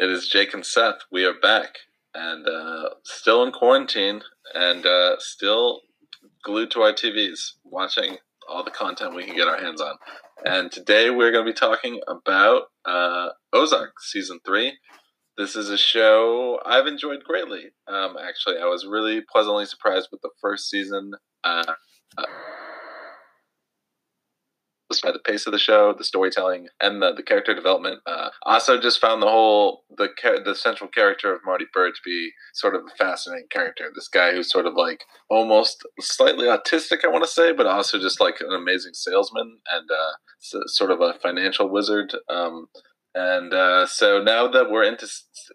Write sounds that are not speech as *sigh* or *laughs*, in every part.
It is Jake and Seth. We are back and uh, still in quarantine and uh, still glued to our TVs, watching all the content we can get our hands on. And today we're going to be talking about uh, Ozark season three. This is a show I've enjoyed greatly. Um, actually, I was really pleasantly surprised with the first season. Uh, uh, by the pace of the show, the storytelling, and the, the character development. Uh, also, just found the whole the the central character of Marty Byrde to be sort of a fascinating character. This guy who's sort of like almost slightly autistic, I want to say, but also just like an amazing salesman and uh, sort of a financial wizard. Um, and uh, so now that we're into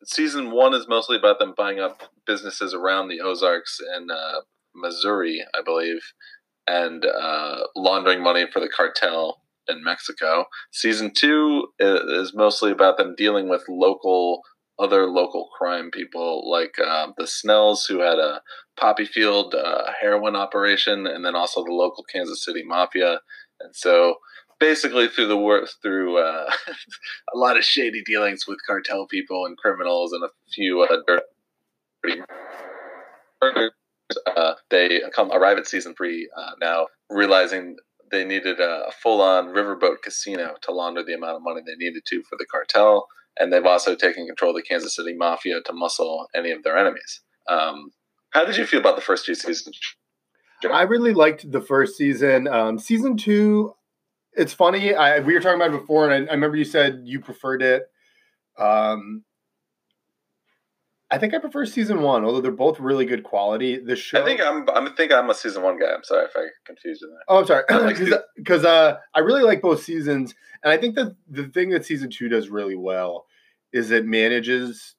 season one, is mostly about them buying up businesses around the Ozarks in uh, Missouri, I believe and uh, laundering money for the cartel in Mexico. Season two is mostly about them dealing with local, other local crime people like uh, the Snells, who had a poppy field uh, heroin operation, and then also the local Kansas City mafia. And so, basically, through the work, through uh, *laughs* a lot of shady dealings with cartel people and criminals, and a few dirty uh, they come arrive at season three uh, now, realizing they needed a full-on riverboat casino to launder the amount of money they needed to for the cartel, and they've also taken control of the Kansas City Mafia to muscle any of their enemies. Um, how did you feel about the first two seasons? I really liked the first season. Um, season two, it's funny. I, we were talking about it before, and I, I remember you said you preferred it. Um, I think I prefer season one, although they're both really good quality. The show. I think I'm. I think I'm a season one guy. I'm sorry if I confused you there. Oh, I'm sorry. Because *clears throat* uh, I really like both seasons, and I think that the thing that season two does really well is it manages.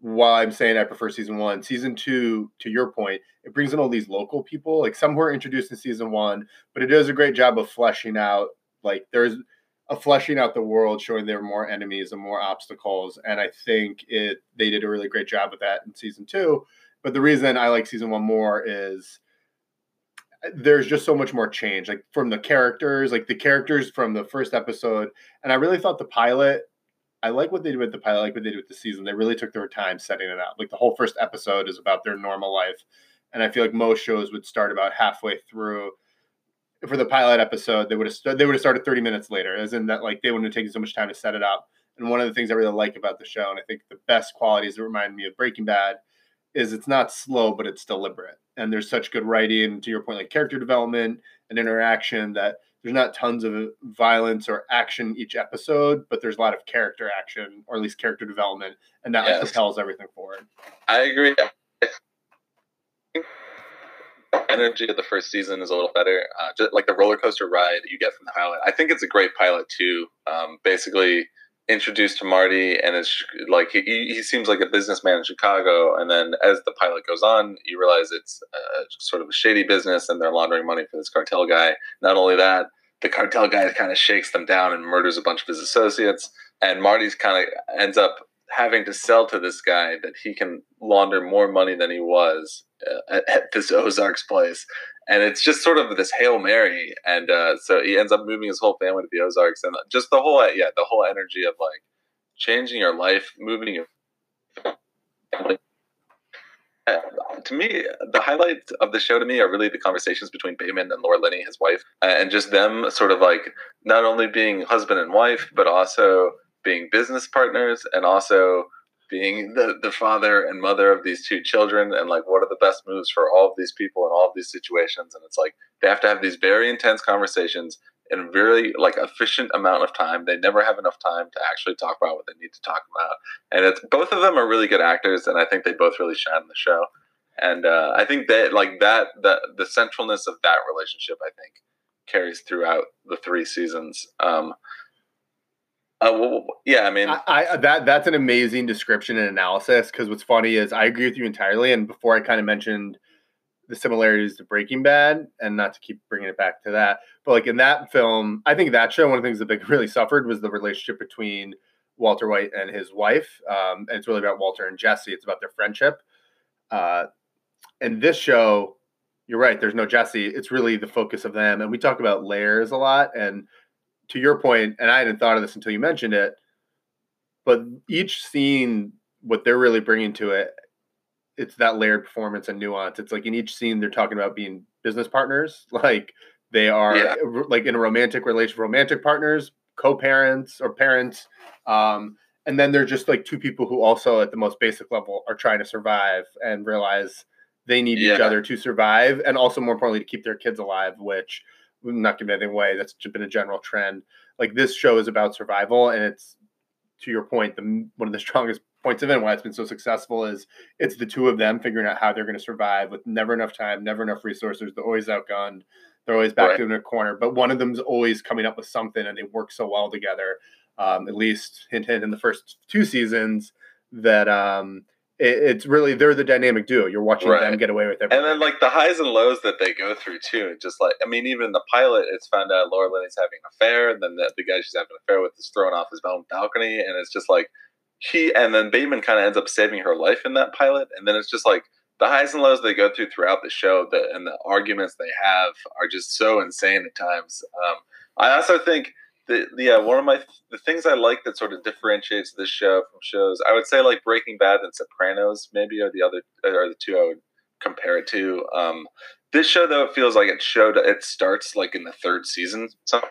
While I'm saying I prefer season one, season two, to your point, it brings in all these local people. Like some were introduced in season one, but it does a great job of fleshing out. Like there's of fleshing out the world, showing there were more enemies and more obstacles. And I think it they did a really great job with that in season two. But the reason I like season one more is uh, there's just so much more change, like from the characters, like the characters from the first episode. And I really thought the pilot, I like what they did with the pilot, like what they did with the season. They really took their time setting it up. Like the whole first episode is about their normal life. And I feel like most shows would start about halfway through for the pilot episode, they would have st- they would have started 30 minutes later, as in that like they wouldn't have taken so much time to set it up. And one of the things I really like about the show, and I think the best qualities that remind me of Breaking Bad, is it's not slow, but it's deliberate. And there's such good writing, to your point, like character development and interaction that there's not tons of violence or action each episode, but there's a lot of character action or at least character development, and that yes. like, propels everything forward. I agree energy of the first season is a little better. Uh, just like the roller coaster ride you get from the pilot. I think it's a great pilot too. Um, basically, introduced to Marty, and it's like he, he seems like a businessman in Chicago. And then as the pilot goes on, you realize it's uh, sort of a shady business, and they're laundering money for this cartel guy. Not only that, the cartel guy kind of shakes them down and murders a bunch of his associates. And Marty's kind of ends up having to sell to this guy that he can launder more money than he was uh, at, at, this *laughs* Ozarks place. And it's just sort of this hail mary, and uh, so he ends up moving his whole family to the Ozarks, and just the whole yeah, the whole energy of like changing your life, moving your family. Uh, to me, the highlights of the show to me are really the conversations between Bateman and Laura Linney, his wife, uh, and just them sort of like not only being husband and wife, but also being business partners and also being the, the father and mother of these two children and like what are the best moves for all of these people in all of these situations. And it's like they have to have these very intense conversations in a very like efficient amount of time. They never have enough time to actually talk about what they need to talk about. And it's both of them are really good actors and i think they both really shine in the show. And uh, i think that like that that the centralness of that relationship i think carries throughout the three seasons. Um, uh, well, yeah, I mean, I, I, that that's an amazing description and analysis. Because what's funny is I agree with you entirely. And before I kind of mentioned the similarities to Breaking Bad, and not to keep bringing it back to that, but like in that film, I think that show one of the things that Big *laughs* really suffered was the relationship between Walter White and his wife. Um, and it's really about Walter and Jesse. It's about their friendship. Uh, and this show, you're right. There's no Jesse. It's really the focus of them. And we talk about layers a lot and to your point, and I hadn't thought of this until you mentioned it, but each scene, what they're really bringing to it, it's that layered performance and nuance. It's like in each scene they're talking about being business partners, *laughs* like they are Yeah. like in a romantic relationship, romantic partners, co-parents or parents. Um, and then they're just like two people who also at the most basic level are trying to survive and realize they need each other to survive and also more importantly to keep their kids alive which not giving anything away that's been a general trend like this show is about survival and it's to your point the one of the *laughs* strongest points of it and why it's been so successful is it's the two of them figuring out how they're going to survive with never enough time never enough resources they're always outgunned they're always back Right. in a corner but one of them's always coming up with something and they work so well together um, at least hint hint in the first two seasons that um, it's really they're the dynamic duo. You're watching them get away with everything. And then like the highs and lows that they go through too. Just like I mean, even in the pilot, it's found out Laura Linney's having an affair, and then the, the guy she's having an affair with is thrown off his own balcony, and it's just like he and then Bateman kind of ends up saving her life in that pilot, and then it's just like the highs and lows they go through throughout the show, the, and the arguments they have are just so insane at times. Um, I also think the yeah one of my the things I like that sort of differentiates this show from shows I would say like Breaking Bad and Sopranos maybe are the other are the two I would compare it to. Um, this show though it feels like it showed it starts like in the third season some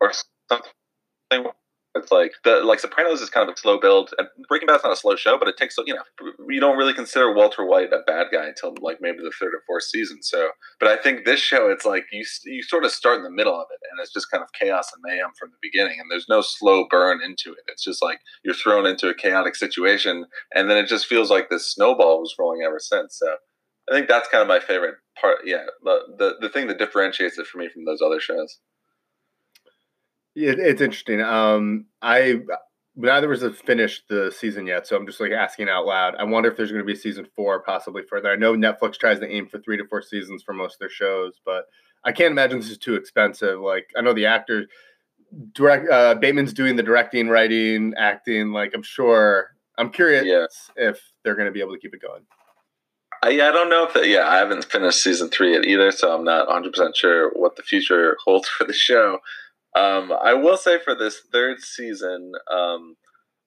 or something. It's like the like Sopranos is kind of a slow build, and Breaking Bad's not a slow show, but it takes you know you don't really consider Walter White a bad guy until like maybe the third or fourth season. So, but I think this show it's like you you sort of start in the middle of it, and it's just kind of chaos and mayhem from the beginning, and there's no slow burn into it. It's just like you're thrown into a chaotic situation, and then it just feels like this snowball was rolling ever since. So, I think that's kind of my favorite part. Yeah, the the, the thing that differentiates it for me from those other shows. It, it's interesting. Um, I neither us finished the season yet, so I'm just like asking out loud. I wonder if there's going to be season four, possibly further. I know Netflix tries to aim for three to four seasons for most of their shows, but I can't imagine this is too expensive. Like I know the actors, direct uh, Bateman's doing the directing, writing, acting. Like I'm sure. I'm curious Yeah. if they're going to be able to keep it going. I, I don't know if that. Yeah, I haven't finished season three yet either, so I'm not 100 percent sure what the future *laughs* holds for the show. Um, I will say for this third season, um,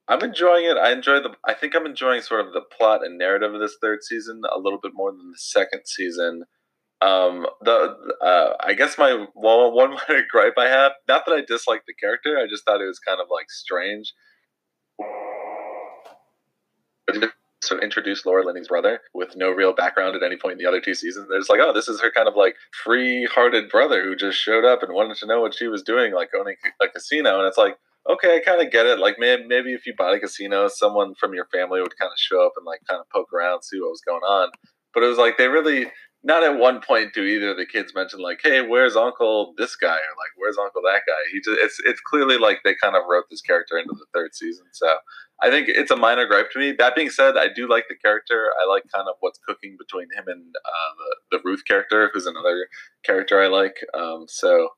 I'm enjoying it. I enjoy the. I think I'm enjoying sort of the plot and narrative of this third season a little bit more than the second season. Um, the uh, I guess my one one *laughs* minor gripe I have, not that I dislike the character, I just thought it was kind of like strange. So introduce Laura Linney's brother with no real background at any point in the other two seasons. They're just like, oh, this is her kind of like free-hearted brother who just showed up and wanted to know what she was doing, like owning a casino. And it's like, okay, I kind of get it. Like maybe, maybe if you bought a casino, someone from your family would kind of show up and like kind of poke around, see what was going on. But it was like they really not at one point do either of the kids mention like, hey, where's Uncle this guy or like where's Uncle that guy? He just it's it's clearly like they kind of wrote this character into the third season. So I think it's a minor gripe to me. That being said, I do like the character. I like kind of what's cooking between him and uh, the the Ruth character, who's another character I like. Um, so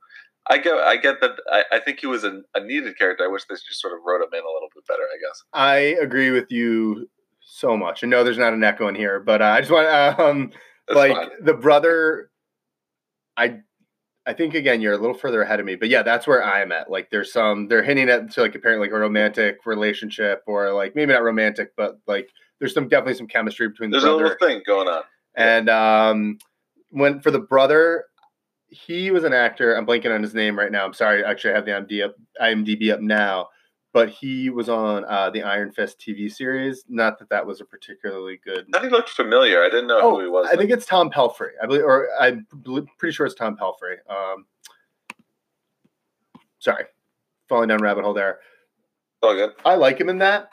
I get I get that. I, I think he was a, a needed character. I wish they just sort of wrote him in a little bit better. I guess. I agree with you so much. And no, there's not an echo in here, but uh, I just want um That's like fine. the brother. I I think again you're a little further ahead of me, but yeah, that's where I'm at. Like there's some they're hinting at to like apparently like a romantic relationship or like maybe not romantic, but like there's some definitely some chemistry between the There's a little thing going on. and um when for the brother he was an actor i'm blanking on his name right now i'm sorry actually i have the IMDb up, IMDb up now but he was on uh, the iron fist tv series not that that was a particularly good thought he looked familiar. I didn't know who he oh was. i think it's Tom Pelphrey i believe or i'm pretty sure it's Tom Pelphrey um sorry falling down rabbit hole there all good. I like him in that.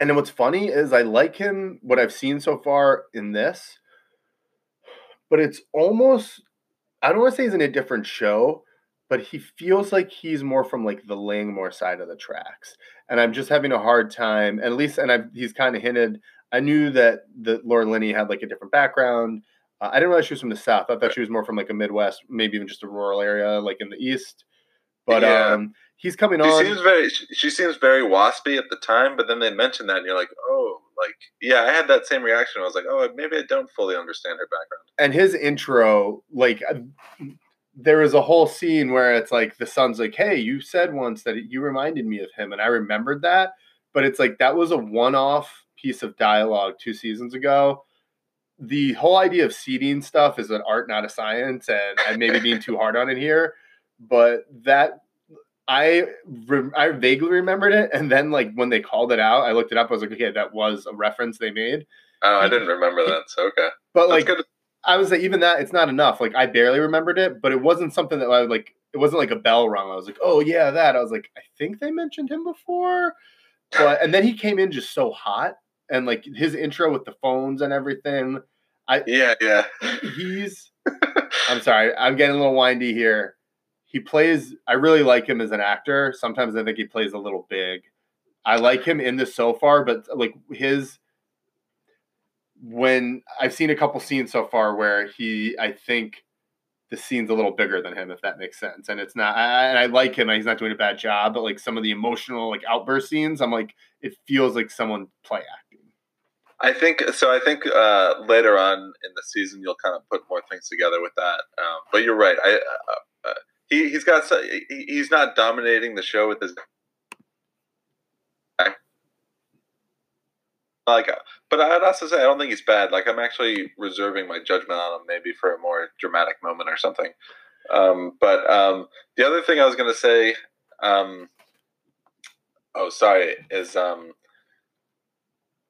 And then what's funny is I like him what I've seen so far in this, but it's almost I don't want to say he's in a different show, but he feels like he's more from like the Langmore side of the tracks. And I'm just having a hard time, at least, and I've, he's kind of hinted. I knew that that Laura Linney had like a different background. Uh, I didn't realize she was from the South. I thought she was more from like a Midwest, maybe even just a rural area, like in the East. But Yeah. um, he's coming She on. seems very. She, seems very waspy at the time, but then they mentioned that, and you're like, oh, like yeah, I had that same reaction. I was like, oh, maybe I don't fully understand her background. and his intro, like there was a whole scene where it's like the son's like, "Hey, you said once that you reminded me of him," and I remembered that but it's like that was a one-off piece of dialogue two seasons ago. The whole idea of seeding stuff is an art, not a science, and I maybe being too hard on it here, but that I re- I vaguely remembered it, and then like when they called it out, I looked it up. I was like, okay, that was a reference they made. Oh, I didn't remember that. So okay, But That's like good. I was like, even that, it's not enough. Like I barely remembered it, but it wasn't something that I would like. It wasn't like a bell rung. I was like, oh yeah, that. I was like, I think they mentioned him before, but and then he came in just so hot, and like his intro with the phones and everything. I yeah, yeah. He's. I'm sorry, I'm getting a little windy here. He plays. I really like him as an actor. Sometimes I think he plays a little big. I like him in this so far, but like his when I've seen a couple scenes so far where he, I think the scene's a little bigger than him, if that makes sense. And it's not, I, and I like him. He's not doing a bad job, but like some of the emotional like outburst scenes, I'm like, it feels like someone play acting. I think so. I think uh, later on in the season you'll kind of put more things together with that. Um, but you're right. I uh, uh, he he's got so- he, he's not dominating the show with his like. But I'd also say I don't think he's bad. Like I'm actually reserving my judgment on him maybe for a more dramatic moment or something. Um, but um, the other thing I was going to say, um, oh sorry, is um,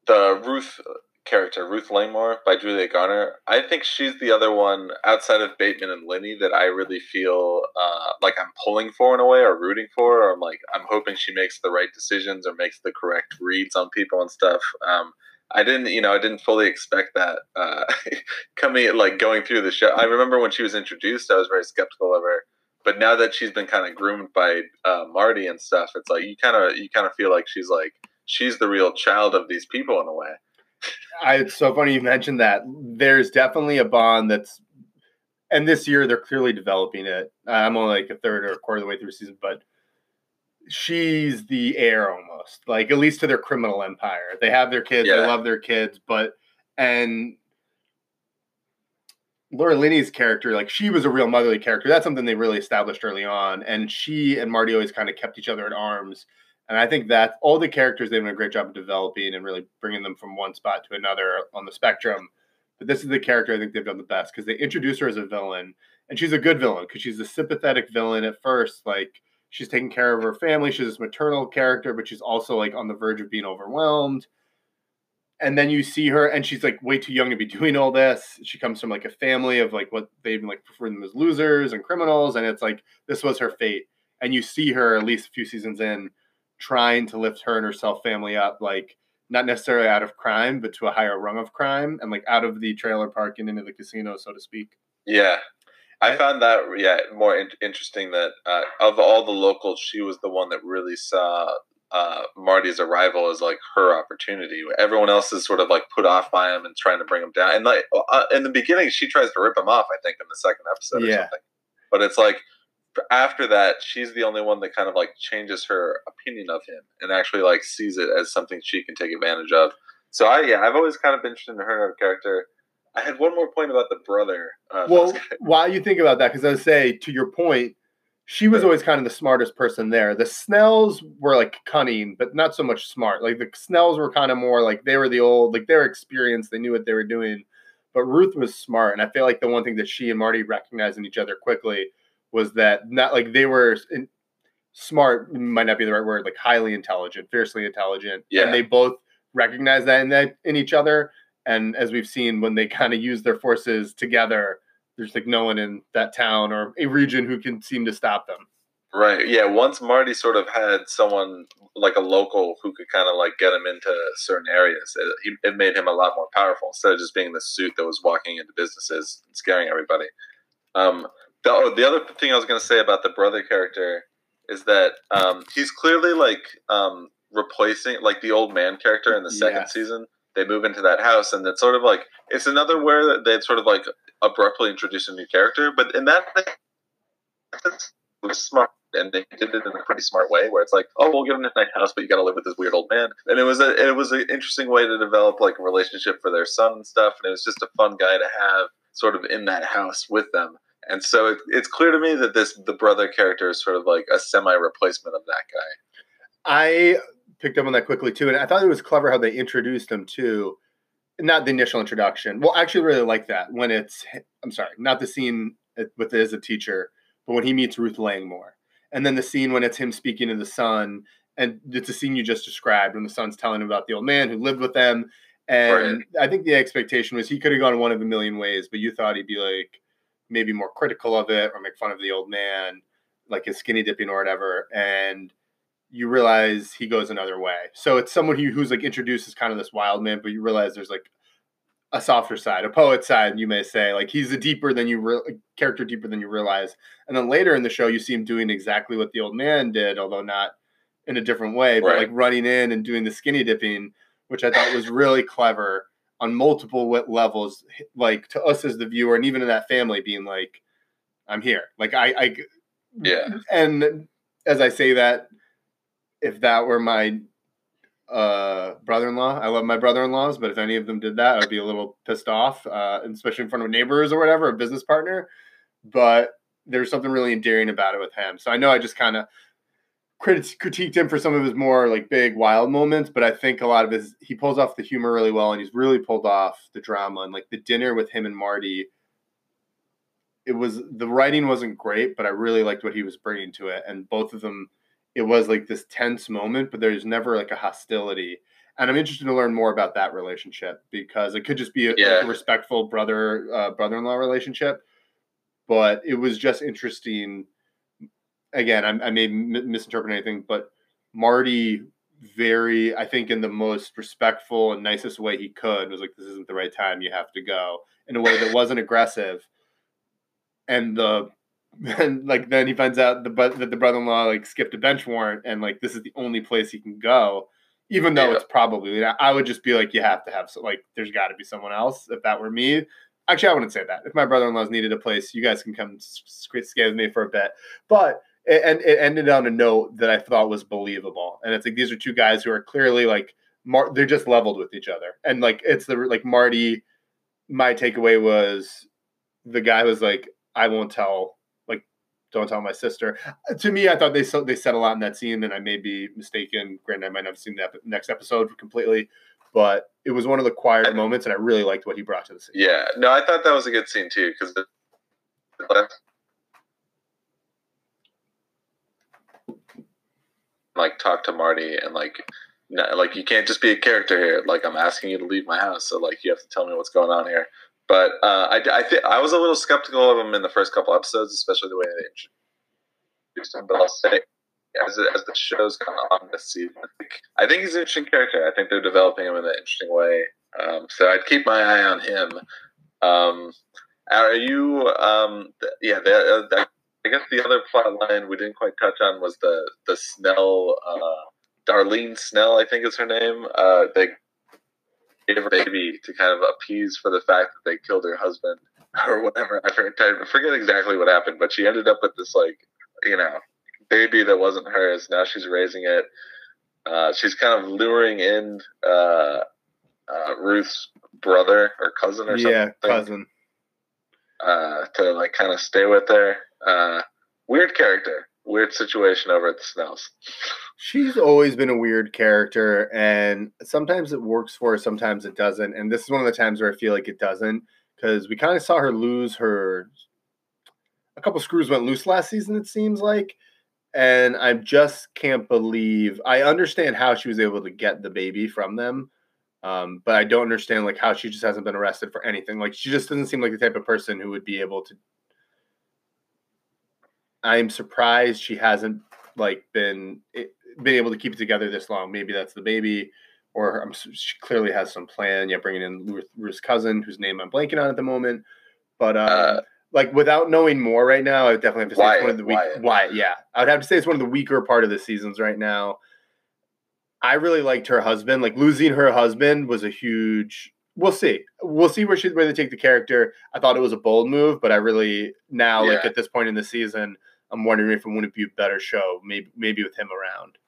the Ruth character, Ruth Langmore by Julia Garner. I think she's the other one outside of Bateman and Linney that I really feel uh, like I'm pulling for in a way, or rooting for, or I'm like I'm hoping she makes the right decisions or makes the correct reads on people and stuff. Um, I didn't, you know, I didn't fully expect that uh, *laughs* coming like going through the show. I remember when she was introduced, I was very skeptical of her. But now that she's been kind of groomed by uh, Marty and stuff, it's like you kind of you kind of feel like she's like she's the real child of these people in a way. I, it's so funny you mentioned that. There's definitely a bond that's, and this year they're clearly developing it. I'm only like a third or a quarter of the way through the season, but she's the heir almost, like at least to their criminal empire. They have their kids, they love their kids, but and Laura Linney's character, like she was a real motherly character. That's something they really established early on, and she and Marty always kind of kept each other at arms. And I think that all the characters they've done a great job of developing and really bringing them from one spot to another on the spectrum. But this is the character I think they've done the best because they introduce her as a villain, and she's a good villain because she's a sympathetic villain at first. Like she's taking care of her family, she's this maternal character, but she's also like on the verge of being overwhelmed. And then you see her, and she's like way too young to be *laughs* doing all this. She comes from like a family of like what they even like prefer them as losers and criminals, and it's like this was her fate. And you see her at least a few seasons in trying to lift her and herself family up, like not necessarily out of crime, but to a higher rung of crime and like out of the trailer park and into the casino, so to speak. Yeah. I found that yeah more in- interesting that uh, of all the locals, she was the one that really saw uh, Marty's arrival as like her opportunity. Everyone else is sort of like put off by him and trying to bring him down. And like uh, in the beginning, she tries to rip him off. I think in the second episode or Yeah. something. But it's like after that, she's the only one that kind of like changes her opinion of him and actually like sees it as something she can take advantage of. So I yeah, I've always kind of been interested in her character. I had one more point about the brother. Uh, Well, *laughs* while you think about that, because I would say to your point, she was always kind of the smartest person there. The Snells were like cunning, but not so much smart. Like the Snells were kind of more like they were the old, like they were experienced, they knew what they were doing. But Ruth was smart, and I feel like the one thing that she and Marty recognized in each other quickly was that not like they were in, smart might not be the right word, like highly intelligent, fiercely intelligent, Yeah. and they both recognize that in that in each other. And as we've seen, when they kind of use their forces together, there's like no one in that town or a region who can seem to stop them. Right. Yeah. Once Marty sort of had someone like a local who could kind of like get him into certain areas, it, it made him a lot more powerful instead of just being the suit that was walking into businesses and scaring everybody. Um, the, oh, the other thing I was going to say about the brother character is that um, he's clearly like um, replacing like the old man character in the second Yes. season. They move into that house, and it's sort of like it's another where they sort of like abruptly introduce a new character, but in that it was smart and they did it in a pretty smart way where it's like oh we'll give him a nice house but you got to live with this weird old man and it was a it was an interesting way to develop like a relationship for their son and stuff and it was just a fun guy to have sort of in that house with them and so it, it's clear to me that this the brother character is sort of like a semi replacement of that guy I picked up on that quickly too, and I thought it was clever how they introduced him too. Not the initial introduction. Well, I actually really like that when it's. I'm sorry, not the scene with as a teacher, but when he meets Ruth Langmore, and then the scene when it's him speaking to the son, and it's a scene you just described when the son's telling him about the old man who lived with them. And right. I think the expectation was he could have gone one of a million ways, but you thought he'd be like maybe more critical of it or make fun of the old man, like his skinny dipping or whatever. And you realize he goes another way. So it's someone who, who's like introduced as kind of this wild man, but you realize there's like a softer side, a poet side, you may say. Like he's a deeper than you re- character deeper than you realize. And then later in the show, you see him doing exactly what the old man did, although not in a different way, but like running in and doing the skinny dipping, which I thought was really clever on multiple levels. Like to us as the viewer, and even in that family, being like, "I'm here." Like I, I, yeah. And as I say that, if that were my uh, brother-in-law. I love my brother-in-laws, but if any of them did that, I'd be a little pissed off, uh, especially in front of neighbors or whatever, a business partner. But there's something really endearing about it with him. So I know I just kind of crit- critiqued him for some of his more like big wild moments, but I think a lot of his he pulls off the humor really well, and he's really pulled off the drama and like the dinner with him and Marty. It was the writing wasn't great, but I really liked what he was bringing to it, and both of them it was like this tense moment, but there's never like a hostility. And I'm interested to learn more about that relationship because it could just be a, yeah. a respectful brother uh, brother-in-law relationship, but it was just interesting. Again, I, I may m- misinterpret anything, but Marty very, I think, in the most respectful and nicest way he could was like, "This isn't the right time. You have to go." In a way that wasn't aggressive, and the *laughs* and like then he finds out the but that the brother-in-law like skipped a bench warrant and like this is the only place he can go even though yeah. it's probably i would just be like you have to have so like there's got to be someone else if that were me actually i wouldn't say that if my brother-in-law's needed a place you guys can come stay with me for a bit but and it ended on a note that i thought was believable and it's like these are two guys who are clearly like Mar- they're just leveled with each other and like it's the like marty my takeaway was the guy was like i won't tell Like, don't tell my sister. To me, I thought they they said a lot in that scene, and I may be mistaken. Granted, I might not have seen the next episode completely, but it was one of the quiet moments, and I really liked what he brought to the scene. Yeah, no, I thought that was a good scene too because like talk to Marty and like like you can't just be a character here. Like I'm asking you to leave my house, so like you have to tell me what's going on here. But uh, I, I think I was a little skeptical of him in the first couple episodes, especially the way they introduced him. But I'll say, as as the show's gone on this season, I think, I think he's an interesting character. I think they're developing him in an interesting way. Um, so I'd keep my eye on him. Um, are you? Um, yeah, uh, I guess the other plot line we didn't quite touch on was the the Snell. Uh, Darlene Snell, I think is her name. Uh, they gave her a baby to kind of appease for the fact that they killed her husband *laughs* or whatever. I forget exactly what happened, but she ended up with this like you know baby that wasn't hers. Now she's raising it. Uh, she's kind of luring in uh, uh, Ruth's brother or cousin or something. Yeah, cousin. Uh, to like kind of stay with her. Uh, weird character weird situation over at the Snells. She's always been a weird character, and sometimes it works for her, sometimes it doesn't. And this is one of the times where I feel like it doesn't, because we kind of saw her lose her. A couple screws went loose last season, it seems like. And I just can't believe. I understand how she was able to get the baby from them, um, but I don't understand like how she just hasn't been arrested for anything. Like she just doesn't seem like the type of person who would be able to I'm surprised she hasn't like been eh, been able to keep it together this long. Maybe that's the baby, or I'm, she clearly has some plan. Yeah, bringing in Ruth, Ruth's cousin, whose name I'm blanking on at the moment. But um, uh, like without knowing more right now, I would definitely have to say Wyatt, it's one of the weak. Wyatt. Wyatt, yeah, I would have to say it's one of the weaker part of the seasons right now. I really liked her husband. Like losing her husband was a huge. We'll see. We'll see where she where they take the character. I thought it was a bold move, but I really now yeah. like at this point in the season, I'm wondering if it wouldn't be a better show, maybe maybe with him around.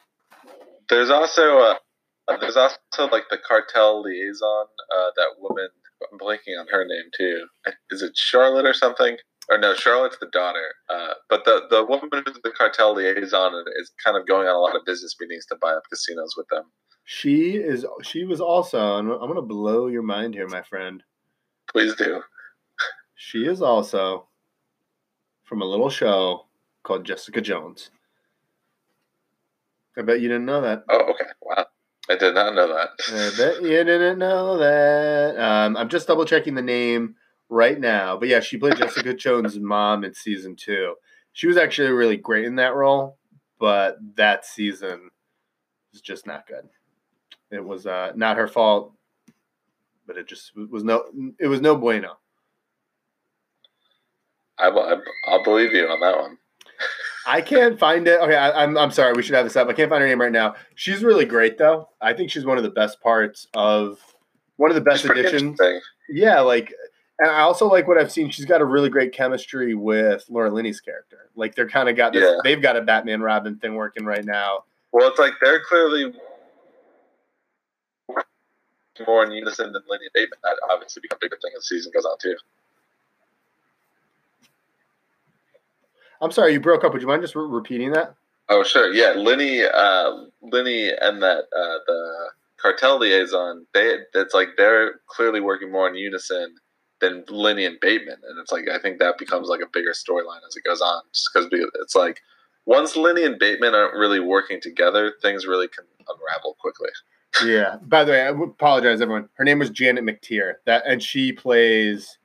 There's also uh, there's also like the cartel liaison, uh, that woman. I'm blanking on her name too. Is it Charlotte or something? Or no, Charlotte's the daughter. Uh, but the the woman who's the cartel liaison is kind of going on a lot of business meetings to buy up casinos with them. She is. She was also. And I'm gonna blow your mind here, my friend. Please do. She is also from a little show called Jessica Jones. I bet you didn't know that. Oh, okay. Wow. I did not know that. I bet you didn't know that. Um, I'm just double checking the name right now. But yeah, she played Jessica Jones' mom in season two. She was actually really great in that role, but that season was just not good. It was uh, not her fault, but it just was no. It was no bueno. I, I, I'll believe you on that one. I can't find it. Okay, I, am I'm, I'm sorry. We should have this up. I can't find her name right now. She's really great though. I think she's one of the best parts of one of the best additions. Yeah, like, and I also like what I've seen. She's got a really great chemistry with Laura Linney's character. Like they're kind of got this. Yeah. They've got a Batman Robin thing working right now. Well, it's like they're clearly more in unison than Linney and Bateman. That obviously becomes a bigger thing as the season goes on too. I'm sorry, you broke up. Would you mind just re- repeating that? Oh, sure. Yeah, Linney, uh, Linney, and that uh, the cartel liaison. They, it's like they're clearly working more in unison than Linney and Bateman, and it's like I think that becomes like a bigger storyline as it goes on, just because it's like once Linney and Bateman aren't really working together, things really can unravel quickly. *laughs* yeah. By the way, I apologize, everyone. Her name was Janet McTeer. That and she plays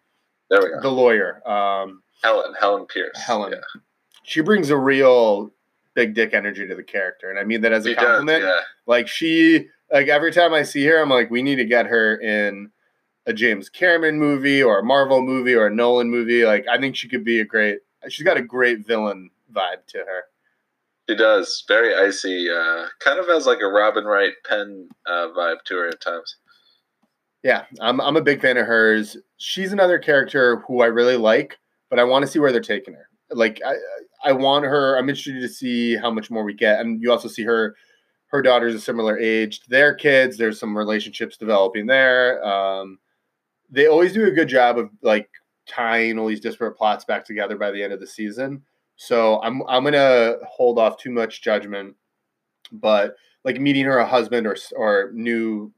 there we go. the lawyer. Um, Helen, Helen Pierce. Helen. Yeah. She brings a real big dick energy to the character. And I mean that as a she compliment. Does, yeah. Like she like every time I see her, I'm like, we need to get her in a James Cameron movie or a Marvel movie or a Nolan movie. Like I think she could be a great she's got a great villain vibe to her. She does. Very icy. Uh, kind of has like a Robin Wright Penn uh, vibe to her at times. Yeah, I'm, I'm a big fan of hers. She's another character who I really like, but I want to see where they're taking her. Like I, I want her. I'm interested to see how much more we get, and you also see her. Her daughter's a similar age to their kids. There's some relationships developing there. Um, they always do a good job of like tying all these disparate plots back together by the end of the season. So I'm I'm gonna hold off too much judgment, but like meeting her husband or or new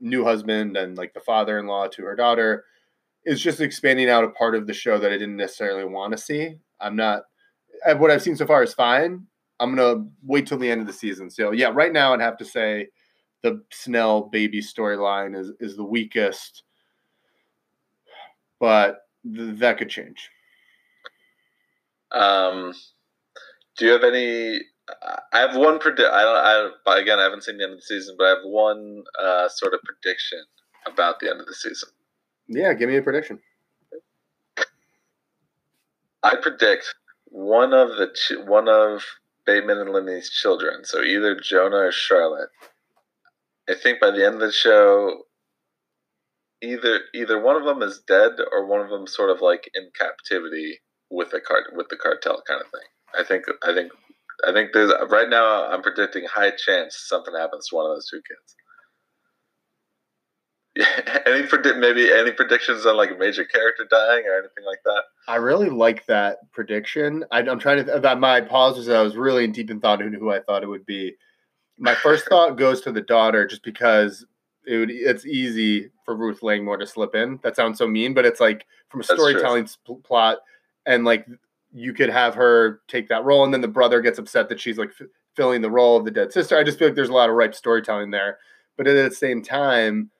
new husband and like the father-in-law to her daughter is just expanding out a part of the show that I didn't necessarily want to see. I'm not eh, what I've seen so far is fine. I'm gonna wait till the end of the season. So yeah, right now I'd have to say the Snell baby storyline is is the weakest, but th- that could change. Um, do you have any? I have one predict. I don't. I again, I haven't seen the end of the season, but I have one uh, sort of prediction about the end of the season. Yeah, give me a prediction. I predict one of the ch- one of Bateman and Linney's children, so either Jonah or Charlotte. I think by the end of the show, either either one of them is dead or one of them sort of like in captivity with the cart with the cartel kind of thing. I think I think I think there's right now I'm predicting high chance something happens to one of those two kids. Yeah, *laughs* any predict maybe any predictions on like a major character dying or anything like that? I really like that prediction. I, am trying to. About my pause was that I was really deep in thought into who I thought it would be. My first *laughs* thought goes to the daughter, just because it would. It's easy for Ruth Langmore to slip in. That sounds so mean, but it's like from a storytelling plot, and like you could have her take that role, and then the brother gets upset that she's like f- filling the role of the dead sister. I just feel like there's a lot of ripe storytelling there, but at the same time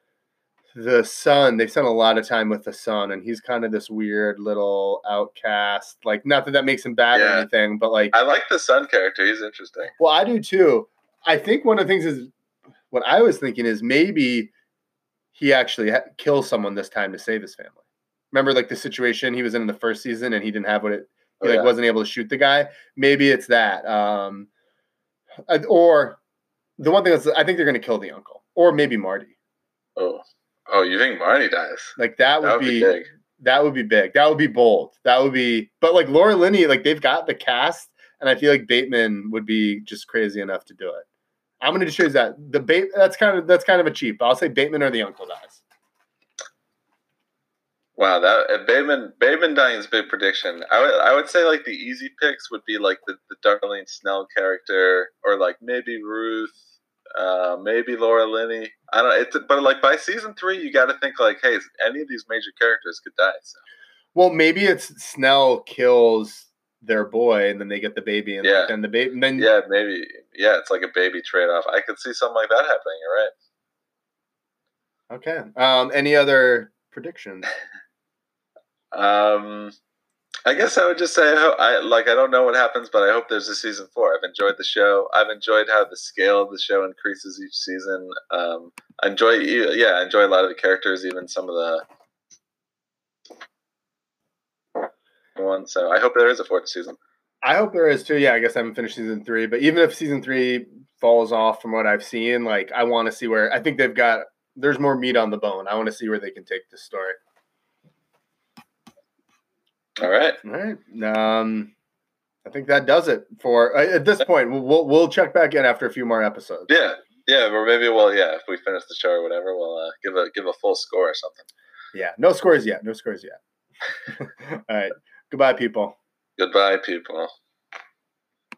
the son they spent a lot of time with the son and he's kind of this weird little outcast like not that that makes him bad yeah. or anything but like i like the son character he's interesting well i do too i think one of the things is what i was thinking is maybe he actually ha- kills someone this time to save his family remember like the situation he was in, in the first season and he didn't have what it he oh, like yeah. wasn't able to shoot the guy maybe it's that um or the one thing is i think they're going to kill the uncle or maybe marty oh Oh, you think Marty dies? Like that would, that would be, be that would be big. That would be bold. That would be but like Laura Linney, like they've got the cast, and I feel like Bateman would be just crazy enough to do it. I'm gonna choose that. The bait that's kind of that's kind of a cheap. I'll say Bateman or the uncle dies. Wow, that uh, Bateman Bateman dying is a big prediction. I would I would say like the easy picks would be like the, the Darlene Snell character, or like maybe Ruth, uh, maybe Laura Linney. I don't. It's but like by season three, you got to think like, hey, any of these major characters could die. So. Well, maybe it's Snell kills their boy, and then they get the baby, and Yeah. then the baby, then Yeah, maybe. Yeah, it's like a baby trade off. I could see something like that happening. You're right. Okay. Um, any other predictions? *laughs* Um, I guess I would just say I, I like I don't know what happens, but I hope there's a season four. I've enjoyed the show. I've enjoyed how the scale of the show increases each season. Um, I enjoy yeah, I enjoy a lot of the characters, even some of the ones. So I hope there is a fourth season. I hope there is too. Yeah, I guess I haven't finished season three, but even if season three falls off from what I've seen, like I want to see where I think they've got. There's more meat on the bone. I want to see where they can take this story. All right. All right. Um, I think that does it for uh, at this point. We'll, we'll we'll check back in after a few more episodes. Yeah. Yeah, or maybe well, yeah. If we finish the show or whatever, we'll uh, give a give a full score or something. Yeah. No scores yet. No scores yet. *laughs* All right. Goodbye, people. Goodbye, people.